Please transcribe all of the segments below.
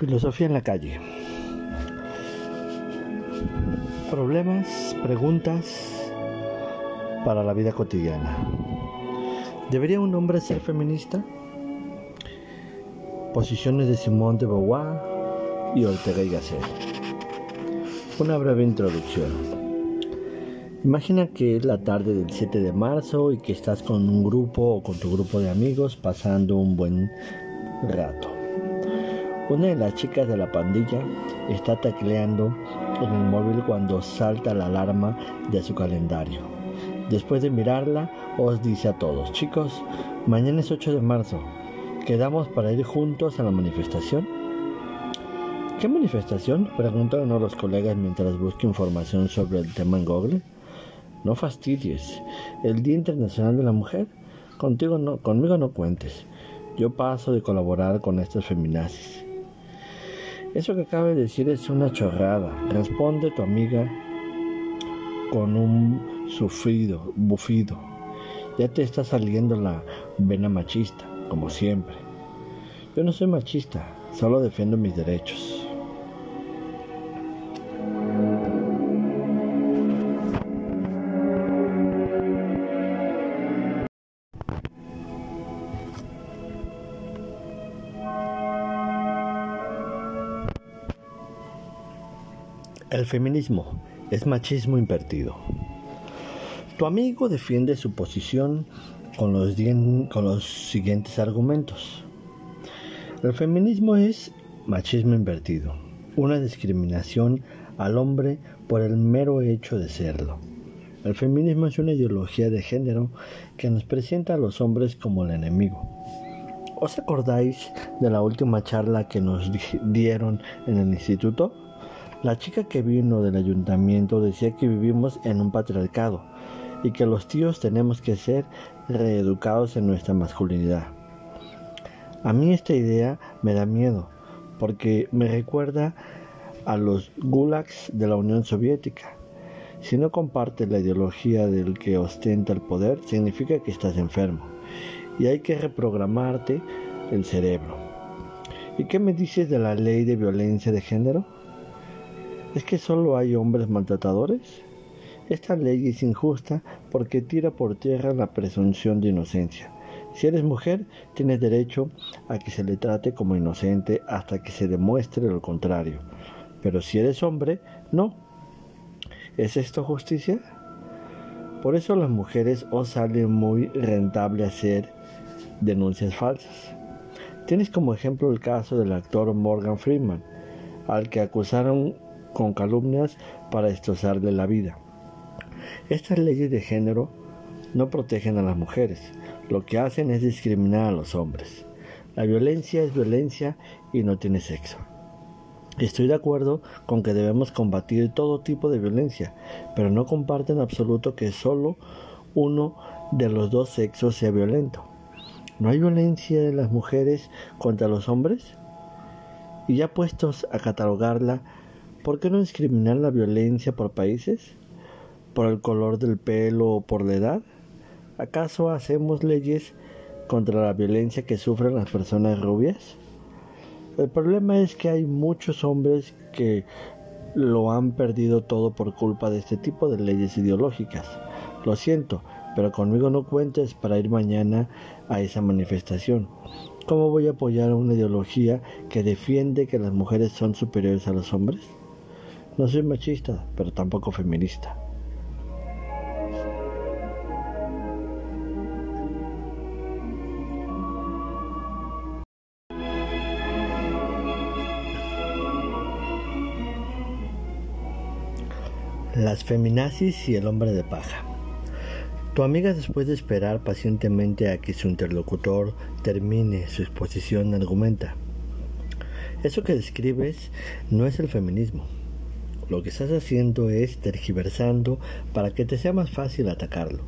Filosofía en la calle. Problemas, preguntas para la vida cotidiana. ¿Debería un hombre ser feminista? Posiciones de Simón de Beauvoir y Ortega y Gasset. Una breve introducción. Imagina que es la tarde del 7 de marzo y que estás con un grupo o con tu grupo de amigos pasando un buen rato. Una de las chicas de la pandilla está tecleando en el móvil cuando salta la alarma de su calendario. Después de mirarla, os dice a todos, chicos, mañana es 8 de marzo, ¿quedamos para ir juntos a la manifestación? ¿Qué manifestación? Preguntan uno de los colegas mientras busca información sobre el tema en Google. No fastidies, el Día Internacional de la Mujer. Contigo no, conmigo no cuentes. Yo paso de colaborar con estos feminazis. Eso que acaba de decir es una chorrada. Responde tu amiga con un sufrido, bufido. Ya te está saliendo la vena machista, como siempre. Yo no soy machista, solo defiendo mis derechos. El feminismo es machismo invertido. Tu amigo defiende su posición con los, con los siguientes argumentos. El feminismo es machismo invertido, una discriminación al hombre por el mero hecho de serlo. El feminismo es una ideología de género que nos presenta a los hombres como el enemigo. ¿Os acordáis de la última charla que nos dieron en el instituto? La chica que vino del ayuntamiento decía que vivimos en un patriarcado y que los tíos tenemos que ser reeducados en nuestra masculinidad. A mí esta idea me da miedo porque me recuerda a los gulags de la Unión Soviética. Si no compartes la ideología del que ostenta el poder, significa que estás enfermo y hay que reprogramarte el cerebro. ¿Y qué me dices de la ley de violencia de género? ¿Es que solo hay hombres maltratadores? Esta ley es injusta porque tira por tierra la presunción de inocencia. Si eres mujer, tienes derecho a que se le trate como inocente hasta que se demuestre lo contrario. Pero si eres hombre, no. ¿Es esto justicia? Por eso las mujeres os salen muy rentable hacer denuncias falsas. Tienes como ejemplo el caso del actor Morgan Freeman, al que acusaron con calumnias para destrozarle la vida. Estas leyes de género no protegen a las mujeres, lo que hacen es discriminar a los hombres. La violencia es violencia y no tiene sexo. Estoy de acuerdo con que debemos combatir todo tipo de violencia, pero no comparto en absoluto que solo uno de los dos sexos sea violento. ¿No hay violencia de las mujeres contra los hombres? Y ya puestos a catalogarla, ¿Por qué no discriminar la violencia por países? ¿Por el color del pelo o por la edad? ¿Acaso hacemos leyes contra la violencia que sufren las personas rubias? El problema es que hay muchos hombres que lo han perdido todo por culpa de este tipo de leyes ideológicas. Lo siento, pero conmigo no cuentes para ir mañana a esa manifestación. ¿Cómo voy a apoyar una ideología que defiende que las mujeres son superiores a los hombres? No soy machista, pero tampoco feminista. Las feminazis y el hombre de paja. Tu amiga después de esperar pacientemente a que su interlocutor termine su exposición argumenta. Eso que describes no es el feminismo, lo que estás haciendo es tergiversando para que te sea más fácil atacarlo.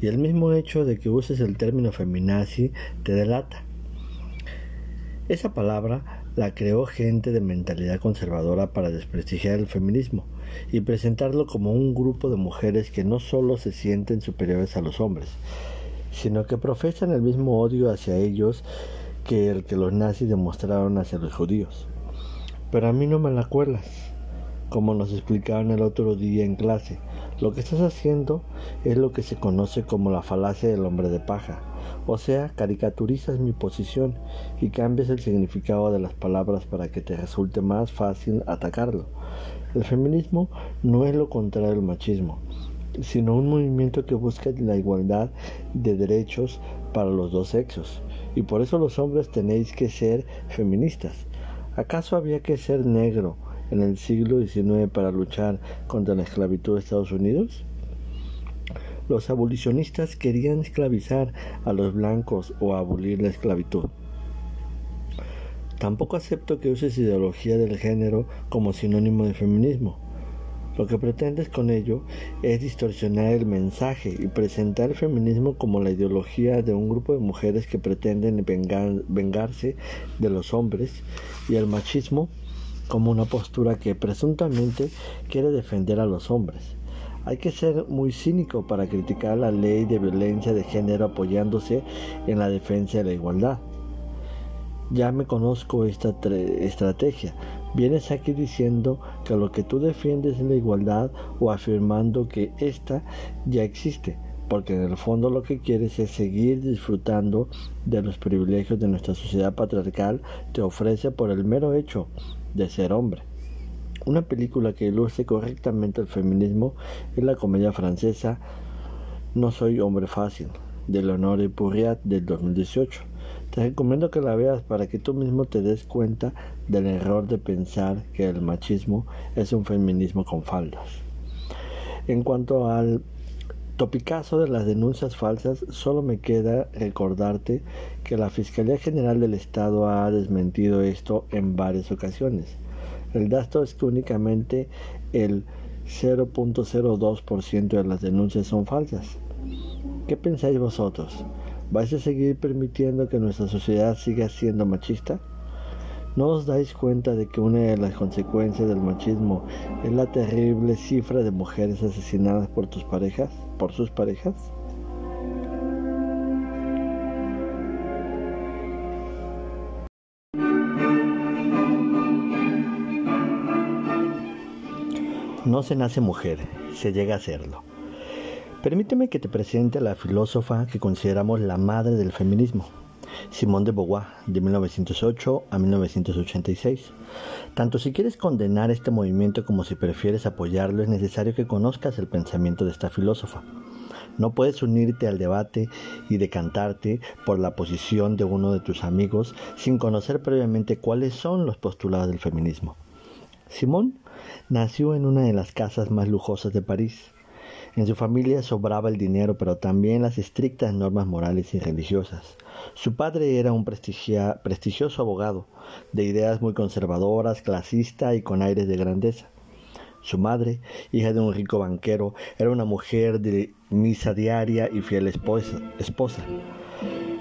Y el mismo hecho de que uses el término feminazi te delata. Esa palabra la creó gente de mentalidad conservadora para desprestigiar el feminismo y presentarlo como un grupo de mujeres que no solo se sienten superiores a los hombres, sino que profesan el mismo odio hacia ellos que el que los nazis demostraron hacia los judíos. pero a mí no me la cuelas, como nos explicaron el otro día en clase. Lo que estás haciendo es lo que se conoce como la falacia del hombre de paja, o sea, caricaturizas mi posición y cambias el significado de las palabras para que te resulte más fácil atacarlo. El feminismo no es lo contrario al machismo, sino un movimiento que busca la igualdad de derechos para los dos sexos. Y por eso los hombres tenéis que ser feministas. ¿Acaso había que ser negro en el siglo XIX para luchar contra la esclavitud de Estados Unidos? Los abolicionistas querían esclavizar a los blancos o abolir la esclavitud. Tampoco acepto que uses ideología del género como sinónimo de feminismo. Lo que pretendes con ello es distorsionar el mensaje y presentar el feminismo como la ideología de un grupo de mujeres que pretenden vengarse de los hombres y el machismo como una postura que presuntamente quiere defender a los hombres. Hay que ser muy cínico para criticar la ley de violencia de género apoyándose en la defensa de la igualdad. Ya me conozco esta estrategia. Vienes aquí diciendo que lo que tú defiendes es la igualdad o afirmando que ésta ya existe, porque en el fondo lo que quieres es seguir disfrutando de los privilegios de nuestra sociedad patriarcal te ofrece por el mero hecho de ser hombre. Una película que ilustre correctamente el feminismo es la comedia francesa No soy hombre fácil, de Leonore Purriat del 2018. Te recomiendo que la veas para que tú mismo te des cuenta del error de pensar que el machismo es un feminismo con faldas. En cuanto al topicazo de las denuncias falsas, solo me queda recordarte que la Fiscalía General del Estado ha desmentido esto en varias ocasiones. El dato es que únicamente el 0.02% de las denuncias son falsas. ¿Qué pensáis vosotros? ¿Vais a seguir permitiendo que nuestra sociedad siga siendo machista? ¿No os dais cuenta de que una de las consecuencias del machismo es la terrible cifra de mujeres asesinadas por tus parejas, por sus parejas? No se nace mujer, se llega a serlo. Permíteme que te presente a la filósofa que consideramos la madre del feminismo, Simone de Beauvoir, de 1908 a 1986. Tanto si quieres condenar este movimiento como si prefieres apoyarlo, es necesario que conozcas el pensamiento de esta filósofa. No puedes unirte al debate y decantarte por la posición de uno de tus amigos sin conocer previamente cuáles son los postulados del feminismo. Simón nació en una de las casas más lujosas de París. En su familia sobraba el dinero, pero también las estrictas normas morales y religiosas. Su padre era un prestigioso abogado, de ideas muy conservadoras, clasista y con aires de grandeza. Su madre, hija de un rico banquero, era una mujer de misa diaria y fiel esposa.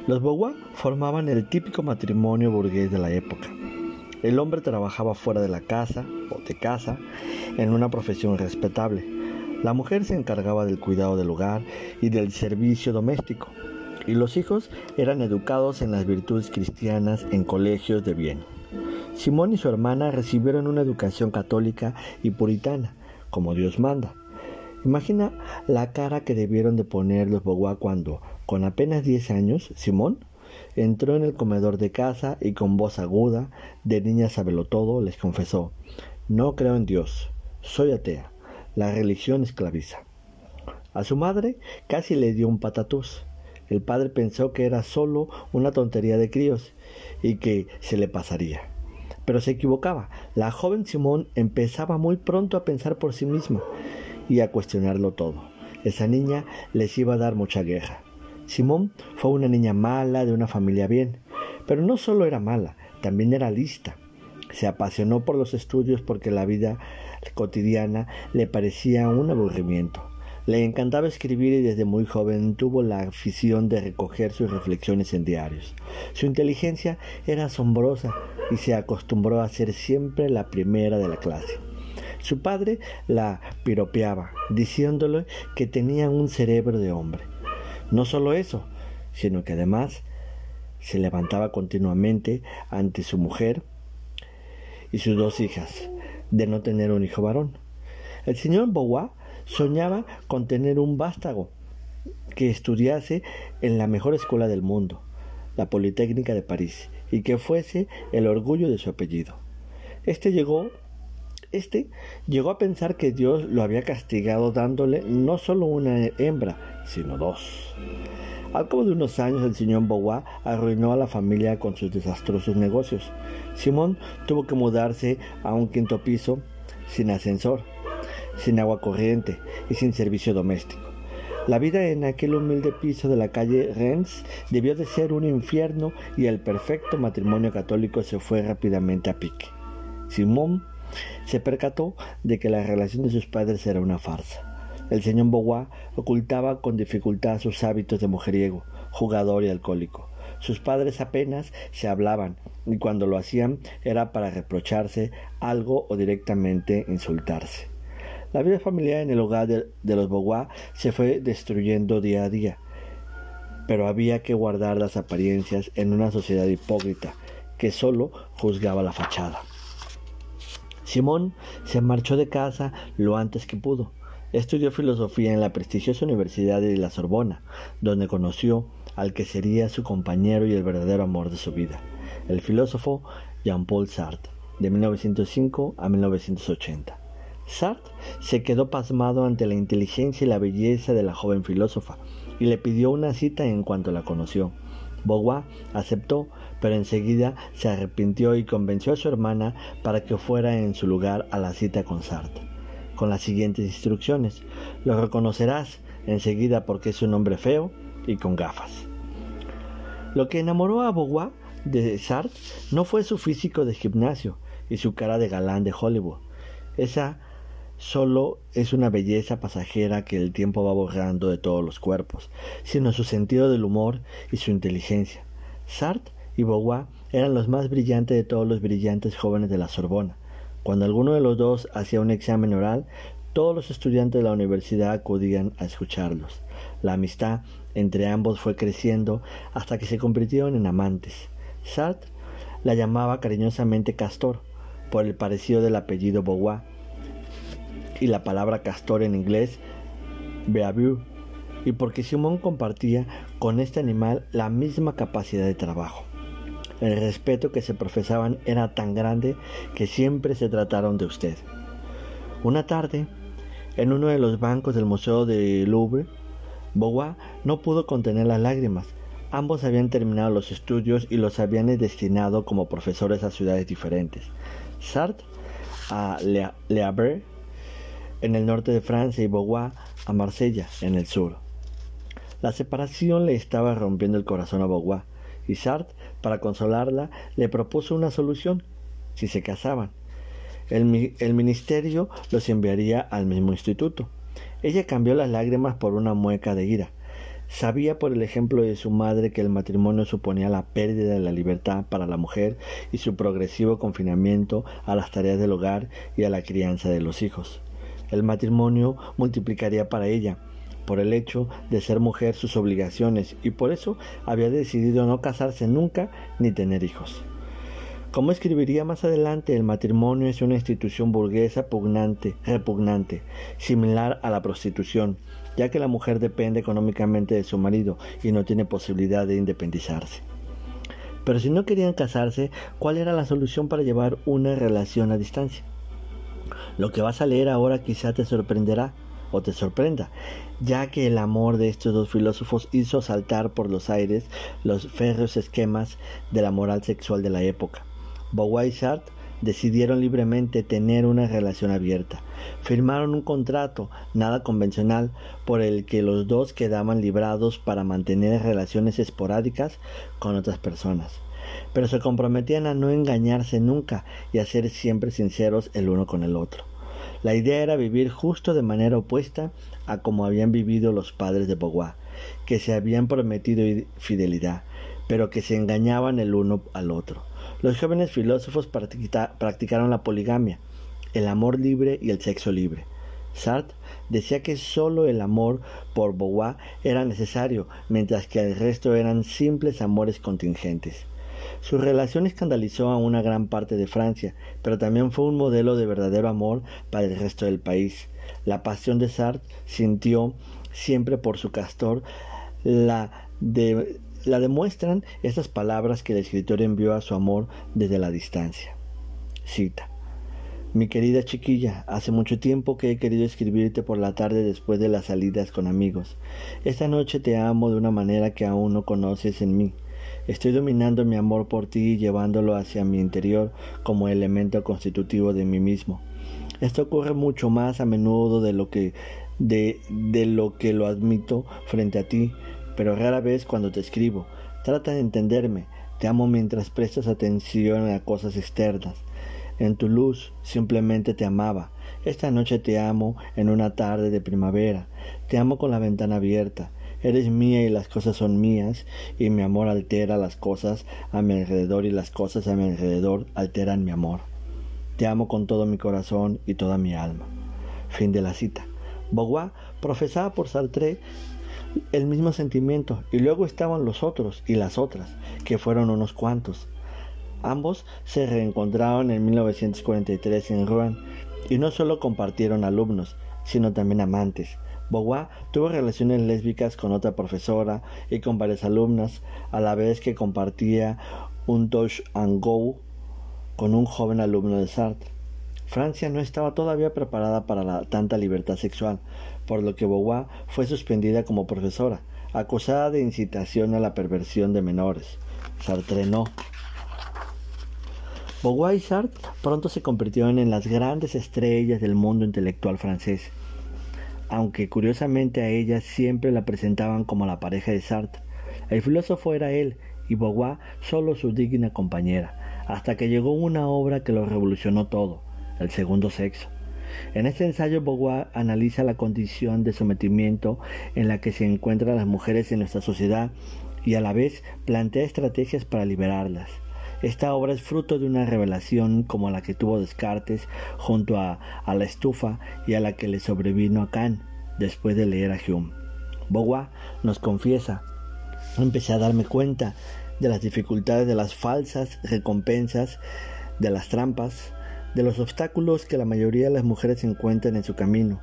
Los Beauvoir formaban el típico matrimonio burgués de la época. El hombre trabajaba fuera de la casa o de casa en una profesión respetable la mujer se encargaba del cuidado del hogar y del servicio doméstico, y los hijos eran educados en las virtudes cristianas en colegios de bien. Simón y su hermana recibieron una educación católica y puritana, como Dios manda. Imagina la cara que debieron de poner los Boguá cuando, con apenas 10 años, Simón entró en el comedor de casa y con voz aguda, de niña todo, les confesó, no creo en Dios, soy atea la religión esclaviza. A su madre casi le dio un patatús. El padre pensó que era solo una tontería de críos y que se le pasaría. Pero se equivocaba. La joven Simón empezaba muy pronto a pensar por sí misma y a cuestionarlo todo. Esa niña les iba a dar mucha guerra. Simón fue una niña mala de una familia bien, pero no solo era mala, también era lista. Se apasionó por los estudios porque la vida cotidiana le parecía un aburrimiento. Le encantaba escribir y desde muy joven tuvo la afición de recoger sus reflexiones en diarios. Su inteligencia era asombrosa y se acostumbró a ser siempre la primera de la clase. Su padre la piropeaba, diciéndole que tenía un cerebro de hombre. No solo eso, sino que además se levantaba continuamente ante su mujer y sus dos hijas, de no tener un hijo varón. El señor Beauvoir soñaba con tener un vástago que estudiase en la mejor escuela del mundo, la Politécnica de París, y que fuese el orgullo de su apellido. Este llegó, este llegó a pensar que Dios lo había castigado dándole no solo una hembra, sino dos. Al cabo de unos años el señor Beauvoir arruinó a la familia con sus desastrosos negocios. Simón tuvo que mudarse a un quinto piso sin ascensor, sin agua corriente y sin servicio doméstico. La vida en aquel humilde piso de la calle Rennes debió de ser un infierno y el perfecto matrimonio católico se fue rápidamente a pique. Simón se percató de que la relación de sus padres era una farsa. El señor Beauvoir ocultaba con dificultad sus hábitos de mujeriego, jugador y alcohólico. Sus padres apenas se hablaban y cuando lo hacían era para reprocharse algo o directamente insultarse. La vida familiar en el hogar de, los Beauvoir se fue destruyendo día a día, pero había que guardar las apariencias en una sociedad hipócrita que solo juzgaba la fachada. Simón se marchó de casa lo antes que pudo. Estudió filosofía en la prestigiosa Universidad de la Sorbona, donde conoció al que sería su compañero y el verdadero amor de su vida, el filósofo Jean-Paul Sartre, de 1905 a 1980. Sartre se quedó pasmado ante la inteligencia y la belleza de la joven filósofa y le pidió una cita en cuanto la conoció. Beauvoir aceptó, pero enseguida se arrepintió y convenció a su hermana para que fuera en su lugar a la cita con Sartre, con las siguientes instrucciones. Lo reconocerás enseguida porque es un hombre feo y con gafas. Lo que enamoró a Beauvoir de Sartre no fue su físico de gimnasio y su cara de galán de Hollywood. Esa solo es una belleza pasajera que el tiempo va borrando de todos los cuerpos, sino su sentido del humor y su inteligencia. Sartre y Beauvoir eran los más brillantes de todos los brillantes jóvenes de la Sorbona. Cuando alguno de los dos hacía un examen oral, todos los estudiantes de la universidad acudían a escucharlos. La amistad entre ambos fue creciendo hasta que se convirtieron en amantes. Sartre la llamaba cariñosamente Castor, por el parecido del apellido Beauvoir, y la palabra castor en inglés, beavu, y porque Simón compartía con este animal la misma capacidad de trabajo. El respeto que se profesaban era tan grande que siempre se trataron de usted. Una tarde, en uno de los bancos del Museo de Louvre, Beauvoir no pudo contener las lágrimas. Ambos habían terminado los estudios y los habían destinado como profesores a ciudades diferentes. Sartre a Le, Le Havre en el norte de Francia y Beauvoir a Marsella, en el sur. La separación le estaba rompiendo el corazón a Beauvoir, y Sartre, para consolarla, le propuso una solución, si se casaban. El, el ministerio los enviaría al mismo instituto. Ella cambió las lágrimas por una mueca de ira. Sabía por el ejemplo de su madre que el matrimonio suponía la pérdida de la libertad para la mujer y su progresivo confinamiento a las tareas del hogar y a la crianza de los hijos el matrimonio multiplicaría para ella, por el hecho de ser mujer sus obligaciones, y por eso había decidido no casarse nunca ni tener hijos. Como escribiría más adelante, el matrimonio es una institución burguesa pugnante, repugnante, similar a la prostitución, ya que la mujer depende económicamente de su marido y no tiene posibilidad de independizarse. Pero si no querían casarse, ¿cuál era la solución para llevar una relación a distancia? Lo que vas a leer ahora quizá te sorprenderá o te sorprenda, ya que el amor de estos dos filósofos hizo saltar por los aires los férreos esquemas de la moral sexual de la época. Beauvoir y decidieron libremente tener una relación abierta. Firmaron un contrato nada convencional por el que los dos quedaban librados para mantener relaciones esporádicas con otras personas pero se comprometían a no engañarse nunca y a ser siempre sinceros el uno con el otro. La idea era vivir justo de manera opuesta a como habían vivido los padres de Beauvoir, que se habían prometido fidelidad, pero que se engañaban el uno al otro. Los jóvenes filósofos practicaron la poligamia, el amor libre y el sexo libre. Sartre decía que sólo el amor por Beauvoir era necesario, mientras que el resto eran simples amores contingentes. Su relación escandalizó a una gran parte de Francia, pero también fue un modelo de verdadero amor para el resto del país. La pasión de Sartre sintió siempre por su castor la, de, la demuestran estas palabras que el escritor envió a su amor desde la distancia. Cita. Mi querida chiquilla, hace mucho tiempo que he querido escribirte por la tarde después de las salidas con amigos. Esta noche te amo de una manera que aún no conoces en mí. Estoy dominando mi amor por ti y llevándolo hacia mi interior como elemento constitutivo de mí mismo. Esto ocurre mucho más a menudo de lo que de, de lo que lo admito frente a ti, pero rara vez cuando te escribo. Trata de entenderme. Te amo mientras prestas atención a cosas externas. En tu luz simplemente te amaba. Esta noche te amo en una tarde de primavera. Te amo con la ventana abierta. Eres mía y las cosas son mías, y mi amor altera las cosas a mi alrededor y las cosas a mi alrededor alteran mi amor. Te amo con todo mi corazón y toda mi alma. Fin de la cita. Beauvoir profesaba por Sartre el mismo sentimiento y luego estaban los otros y las otras, que fueron unos cuantos. Ambos se reencontraron en 1943 en Rouen y no solo compartieron alumnos, sino también amantes. Beauvoir tuvo relaciones lésbicas con otra profesora y con varias alumnas, a la vez que compartía un touch and go con un joven alumno de Sartre. Francia no estaba todavía preparada para tanta libertad sexual, por lo que Beauvoir fue suspendida como profesora, acusada de incitación a la perversión de menores. Sartre no. Beauvoir y Sartre pronto se convirtieron en las grandes estrellas del mundo intelectual francés, aunque curiosamente a ellas siempre la presentaban como la pareja de Sartre. El filósofo era él y Beauvoir solo su digna compañera, hasta que llegó una obra que lo revolucionó todo, el segundo sexo. En este ensayo Beauvoir analiza la condición de sometimiento en la que se encuentran las mujeres en nuestra sociedad y a la vez plantea estrategias para liberarlas. Esta obra es fruto de una revelación como la que tuvo Descartes junto a, la estufa y a la que le sobrevino a Kant después de leer a Hume. Beauvoir nos confiesa, empecé a darme cuenta de las dificultades de las falsas recompensas, de las trampas, de los obstáculos que la mayoría de las mujeres encuentran en su camino.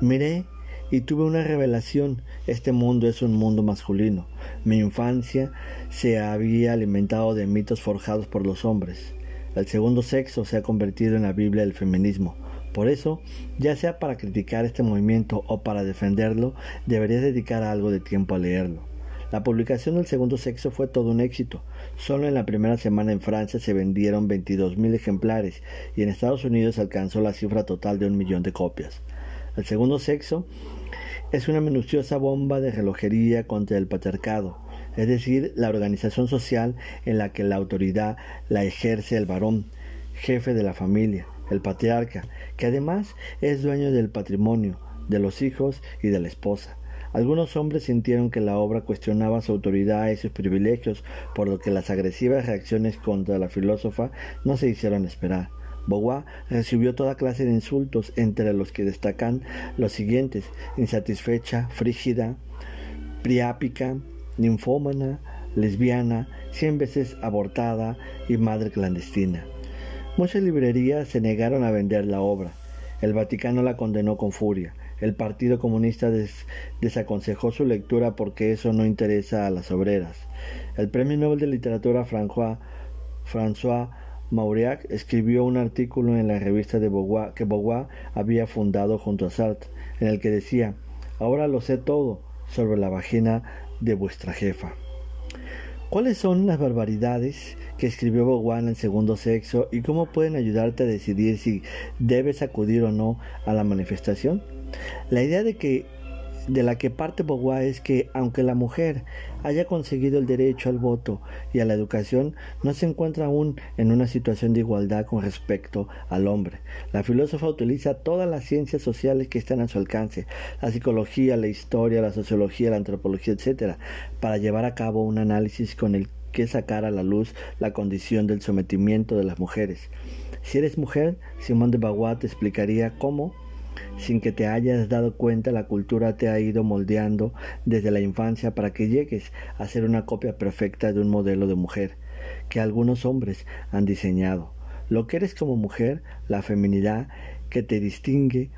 Miré y tuve una revelación. Este mundo es un mundo masculino. Mi infancia se había alimentado de mitos forjados por los hombres. El segundo sexo se ha convertido en la Biblia del feminismo. Por eso, ya sea para criticar este movimiento o para defenderlo, deberías dedicar algo de tiempo a leerlo. La publicación del segundo sexo fue todo un éxito. Solo en la primera semana en Francia se vendieron 22.000 ejemplares y en Estados Unidos alcanzó la cifra total de un millón de copias. El segundo sexo es una minuciosa bomba de relojería contra el patriarcado, es decir, la organización social en la que la autoridad la ejerce el varón, jefe de la familia, el patriarca, que además es dueño del patrimonio, de los hijos y de la esposa. Algunos hombres sintieron que la obra cuestionaba su autoridad y sus privilegios, por lo que las agresivas reacciones contra la filósofa no se hicieron esperar. Beauvoir recibió toda clase de insultos, entre los que destacan los siguientes: insatisfecha, frígida, priápica, ninfómana, lesbiana, cien veces abortada y madre clandestina. Muchas librerías se negaron a vender la obra. El Vaticano la condenó con furia. El Partido Comunista desaconsejó su lectura porque eso no interesa a las obreras. El Premio Nobel de Literatura François, François Mauriac escribió un artículo en la revista de Beauvoir, que Beauvoir había fundado junto a Sartre, en el que decía, ahora lo sé todo sobre la vagina de vuestra jefa. ¿Cuáles son las barbaridades que escribió Beauvoir en el segundo sexo y cómo pueden ayudarte a decidir si debes acudir o no a la manifestación? La idea de que de la que parte Beauvoir es que, aunque la mujer haya conseguido el derecho al voto y a la educación, no se encuentra aún en una situación de igualdad con respecto al hombre. La filósofa utiliza todas las ciencias sociales que están a su alcance, la psicología, la historia, la sociología, la antropología, etc., para llevar a cabo un análisis con el que sacar a la luz la condición del sometimiento de las mujeres. Si eres mujer, Simón de Beauvoir te explicaría cómo sin que te hayas dado cuenta, la cultura te ha ido moldeando desde la infancia para que llegues a ser una copia perfecta de un modelo de mujer, que algunos hombres han diseñado. Lo que eres como mujer, la feminidad que te distingue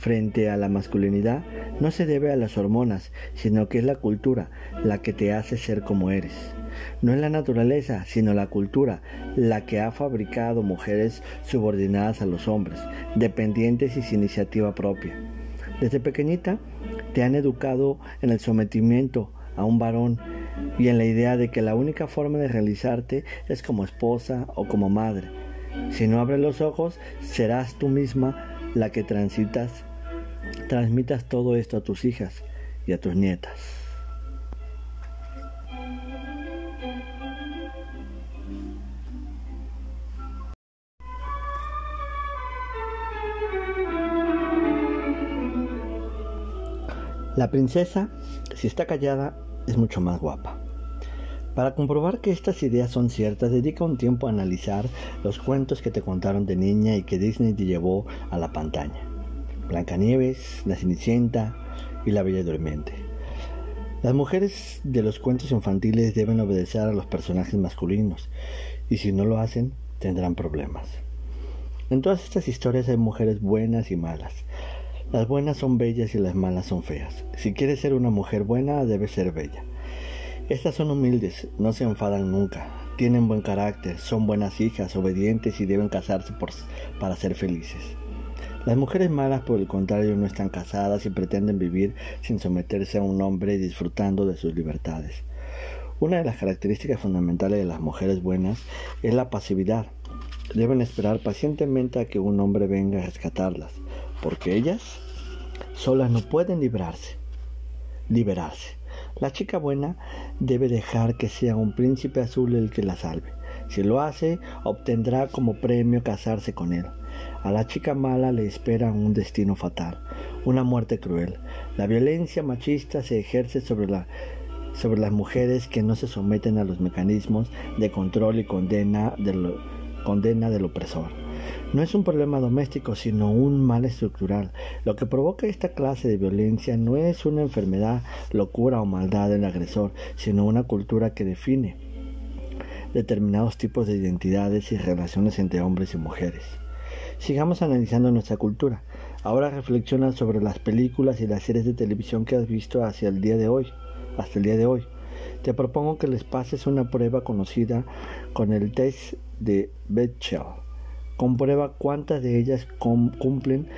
frente a la masculinidad no se debe a las hormonas, sino que es la cultura la que te hace ser como eres. No es la naturaleza, sino la cultura la que ha fabricado mujeres subordinadas a los hombres, dependientes y sin iniciativa propia. Desde pequeñita te han educado en el sometimiento a un varón y en la idea de que la única forma de realizarte es como esposa o como madre. Si no abres los ojos, serás tú misma la que transitas transmitas todo esto a tus hijas y a tus nietas. La princesa, si está callada, es mucho más guapa. Para comprobar que estas ideas son ciertas, dedica un tiempo a analizar los cuentos que te contaron de niña y que Disney te llevó a la pantalla. Blancanieves, La Cenicienta y La Bella Durmiente. Las mujeres de los cuentos infantiles deben obedecer a los personajes masculinos y si no lo hacen tendrán problemas. En todas estas historias hay mujeres buenas y malas. Las buenas son bellas y las malas son feas. Si quieres ser una mujer buena, debes ser bella. Estas son humildes, no se enfadan nunca, tienen buen carácter, son buenas hijas, obedientes y deben casarse para ser felices. Las mujeres malas, por el contrario, no están casadas y pretenden vivir sin someterse a un hombre disfrutando de sus libertades. Una de las características fundamentales de las mujeres buenas es la pasividad. Deben esperar pacientemente a que un hombre venga a rescatarlas, porque ellas solas no pueden librarse, liberarse. La chica buena debe dejar que sea un príncipe azul el que la salve. Si lo hace, obtendrá como premio casarse con él. A la chica mala le espera un destino fatal, una muerte cruel. La violencia machista se ejerce sobre, la, sobre las mujeres que no se someten a los mecanismos de control y condena condena del opresor. No es un problema doméstico, sino un mal estructural. Lo que provoca esta clase de violencia no es una enfermedad, locura o maldad del agresor, sino una cultura que define determinados tipos de identidades y relaciones entre hombres y mujeres. Sigamos analizando nuestra cultura. Ahora reflexiona sobre las películas y las series de televisión que has visto hacia el día de hoy, hasta el día de hoy. Te propongo que les pases una prueba conocida con el test de Bechdel. Comprueba cuántas de ellas cumplen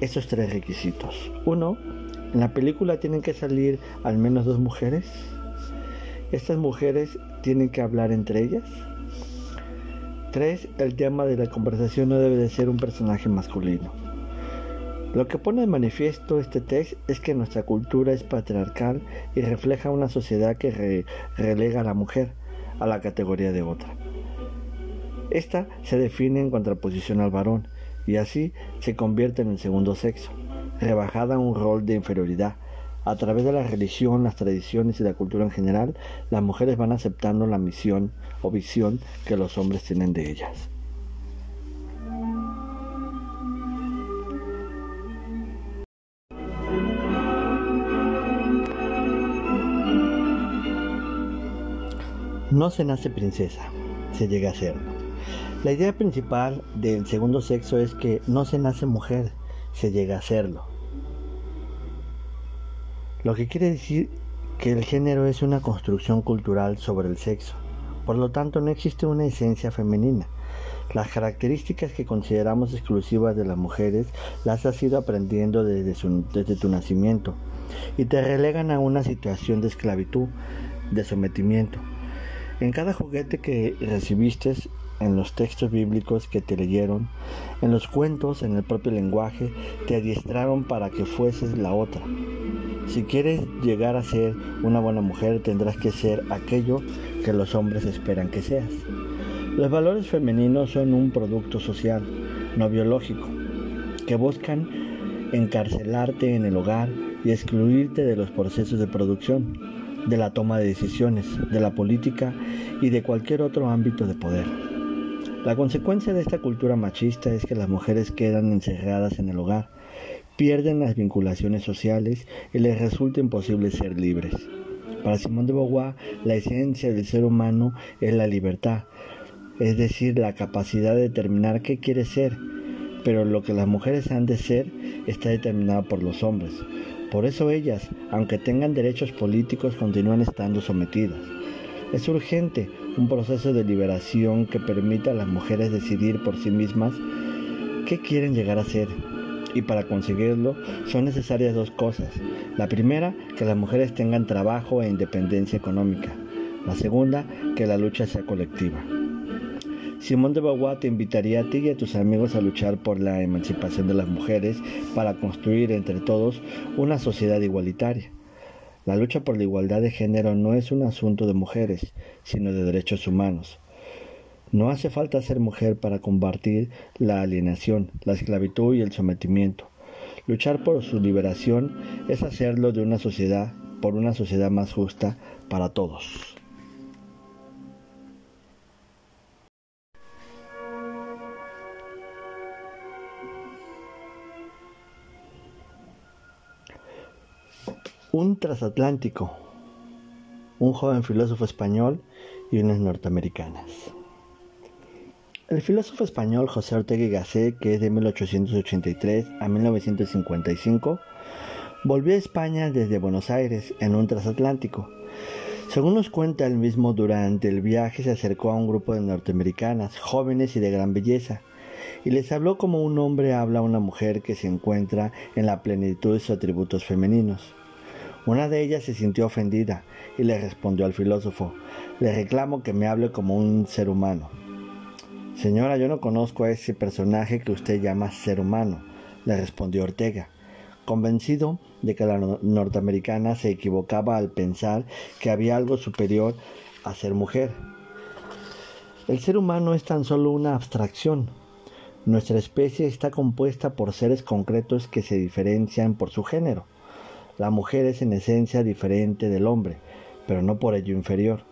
esos tres requisitos. Uno, en la película tienen que salir al menos dos mujeres. Estas mujeres tienen que hablar entre ellas. 3. El tema de la conversación no debe de ser un personaje masculino. Lo que pone de manifiesto este texto es que nuestra cultura es patriarcal y refleja una sociedad que relega a la mujer a la categoría de otra. Esta se define en contraposición al varón y así se convierte en el segundo sexo, rebajada a un rol de inferioridad. A través de la religión, las tradiciones y la cultura en general, las mujeres van aceptando la misión visión que los hombres tienen de ellas. No se nace princesa, se llega a serlo. La idea principal del segundo sexo es que no se nace mujer, se llega a serlo. Lo que quiere decir que el género es una construcción cultural sobre el sexo. Por lo tanto, no existe una esencia femenina. Las características que consideramos exclusivas de las mujeres las has ido aprendiendo desde, tu nacimiento y te relegan a una situación de esclavitud, de sometimiento. En cada juguete que recibiste, en los textos bíblicos que te leyeron, en los cuentos, en el propio lenguaje, te adiestraron para que fueses la otra. Si quieres llegar a ser una buena mujer, tendrás que ser aquello que los hombres esperan que seas. Los valores femeninos son un producto social, no biológico, que buscan encarcelarte en el hogar y excluirte de los procesos de producción, de la toma de decisiones, de la política y de cualquier otro ámbito de poder. La consecuencia de esta cultura machista es que las mujeres quedan encerradas en el hogar, pierden las vinculaciones sociales y les resulta imposible ser libres. Para Simón de Beauvoir, la esencia del ser humano es la libertad, es decir, la capacidad de determinar qué quiere ser, pero lo que las mujeres han de ser está determinado por los hombres. Por eso ellas, aunque tengan derechos políticos, continúan estando sometidas. Es urgente un proceso de liberación que permita a las mujeres decidir por sí mismas qué quieren llegar a ser. Y para conseguirlo son necesarias dos cosas. La primera, que las mujeres tengan trabajo e independencia económica. La segunda, que la lucha sea colectiva. Simón de Beauvoir te invitaría a ti y a tus amigos a luchar por la emancipación de las mujeres para construir entre todos una sociedad igualitaria. La lucha por la igualdad de género no es un asunto de mujeres, sino de derechos humanos. No hace falta ser mujer para combatir la alienación, la esclavitud y el sometimiento. Luchar por su liberación es hacerlo de una sociedad, por una sociedad más justa para todos. Un transatlántico, un joven filósofo español y unas norteamericanas. El filósofo español José Ortega y Gasset, que es de 1883 a 1955, volvió a España desde Buenos Aires en un transatlántico. Según nos cuenta él mismo, durante el viaje se acercó a un grupo de norteamericanas, jóvenes y de gran belleza, y les habló como un hombre habla a una mujer que se encuentra en la plenitud de sus atributos femeninos. Una de ellas se sintió ofendida y le respondió al filósofo, le reclamo que me hable como un ser humano. Señora, yo no conozco a ese personaje que usted llama ser humano, le respondió Ortega, convencido de que la norteamericana se equivocaba al pensar que había algo superior a ser mujer. El ser humano es tan solo una abstracción. Nuestra especie está compuesta por seres concretos que se diferencian por su género. La mujer es en esencia diferente del hombre, pero no por ello inferior.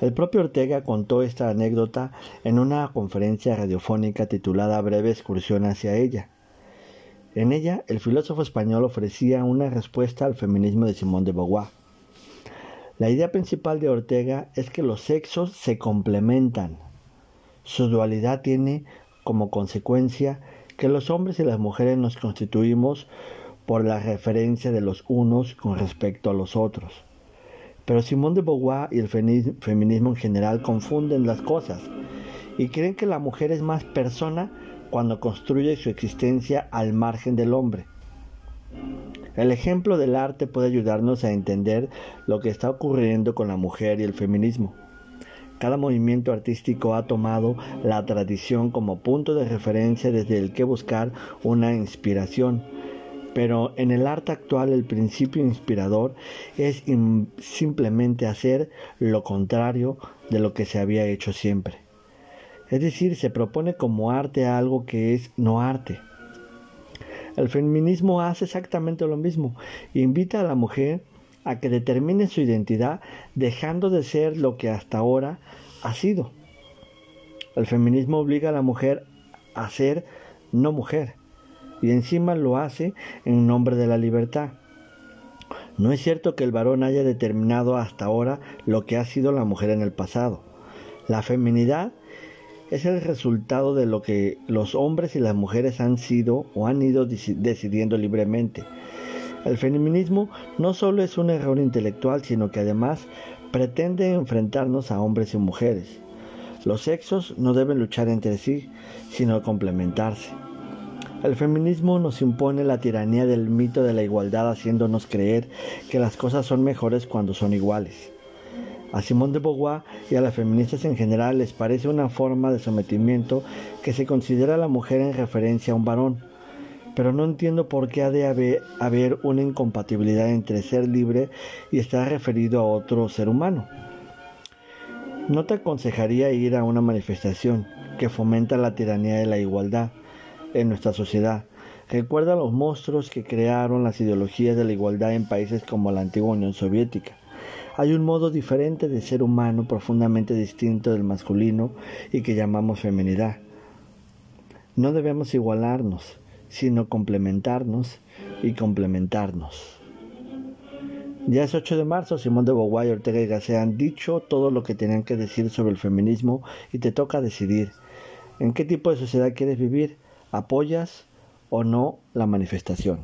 El propio Ortega contó esta anécdota en una conferencia radiofónica titulada Breve excursión hacia ella. En ella, el filósofo español ofrecía una respuesta al feminismo de Simón de Beauvoir. La idea principal de Ortega es que los sexos se complementan. Su dualidad tiene como consecuencia que los hombres y las mujeres nos constituimos por la referencia de los unos con respecto a los otros. Pero Simón de Beauvoir y el feminismo en general confunden las cosas y creen que la mujer es más persona cuando construye su existencia al margen del hombre. El ejemplo del arte puede ayudarnos a entender lo que está ocurriendo con la mujer y el feminismo. Cada movimiento artístico ha tomado la tradición como punto de referencia desde el que buscar una inspiración pero en el arte actual el principio inspirador es simplemente hacer lo contrario de lo que se había hecho siempre. Es decir, se propone como arte algo que es no arte. El feminismo hace exactamente lo mismo. Invita a la mujer a que determine su identidad dejando de ser lo que hasta ahora ha sido. El feminismo obliga a la mujer a ser no mujer y encima lo hace en nombre de la libertad. No es cierto que el varón haya determinado hasta ahora lo que ha sido la mujer en el pasado. La feminidad es el resultado de lo que los hombres y las mujeres han sido o han ido decidiendo libremente. El feminismo no solo es un error intelectual, sino que además pretende enfrentarnos a hombres y mujeres. Los sexos no deben luchar entre sí, sino complementarse. El feminismo nos impone la tiranía del mito de la igualdad haciéndonos creer que las cosas son mejores cuando son iguales. A Simón de Beauvoir y a las feministas en general les parece una forma de sometimiento que se considera a la mujer en referencia a un varón, pero no entiendo por qué ha de haber una incompatibilidad entre ser libre y estar referido a otro ser humano. No te aconsejaría ir a una manifestación que fomenta la tiranía de la igualdad, en nuestra sociedad. Recuerda los monstruos que crearon las ideologías de la igualdad en países como la antigua Unión Soviética. Hay un modo diferente de ser humano profundamente distinto del masculino y que llamamos feminidad. No debemos igualarnos, sino complementarnos y complementarnos. Ya es 8 de marzo, Simón de Beauvoir y Ortega y han dicho todo lo que tenían que decir sobre el feminismo y te toca decidir en qué tipo de sociedad quieres vivir, apoyas o no la manifestación.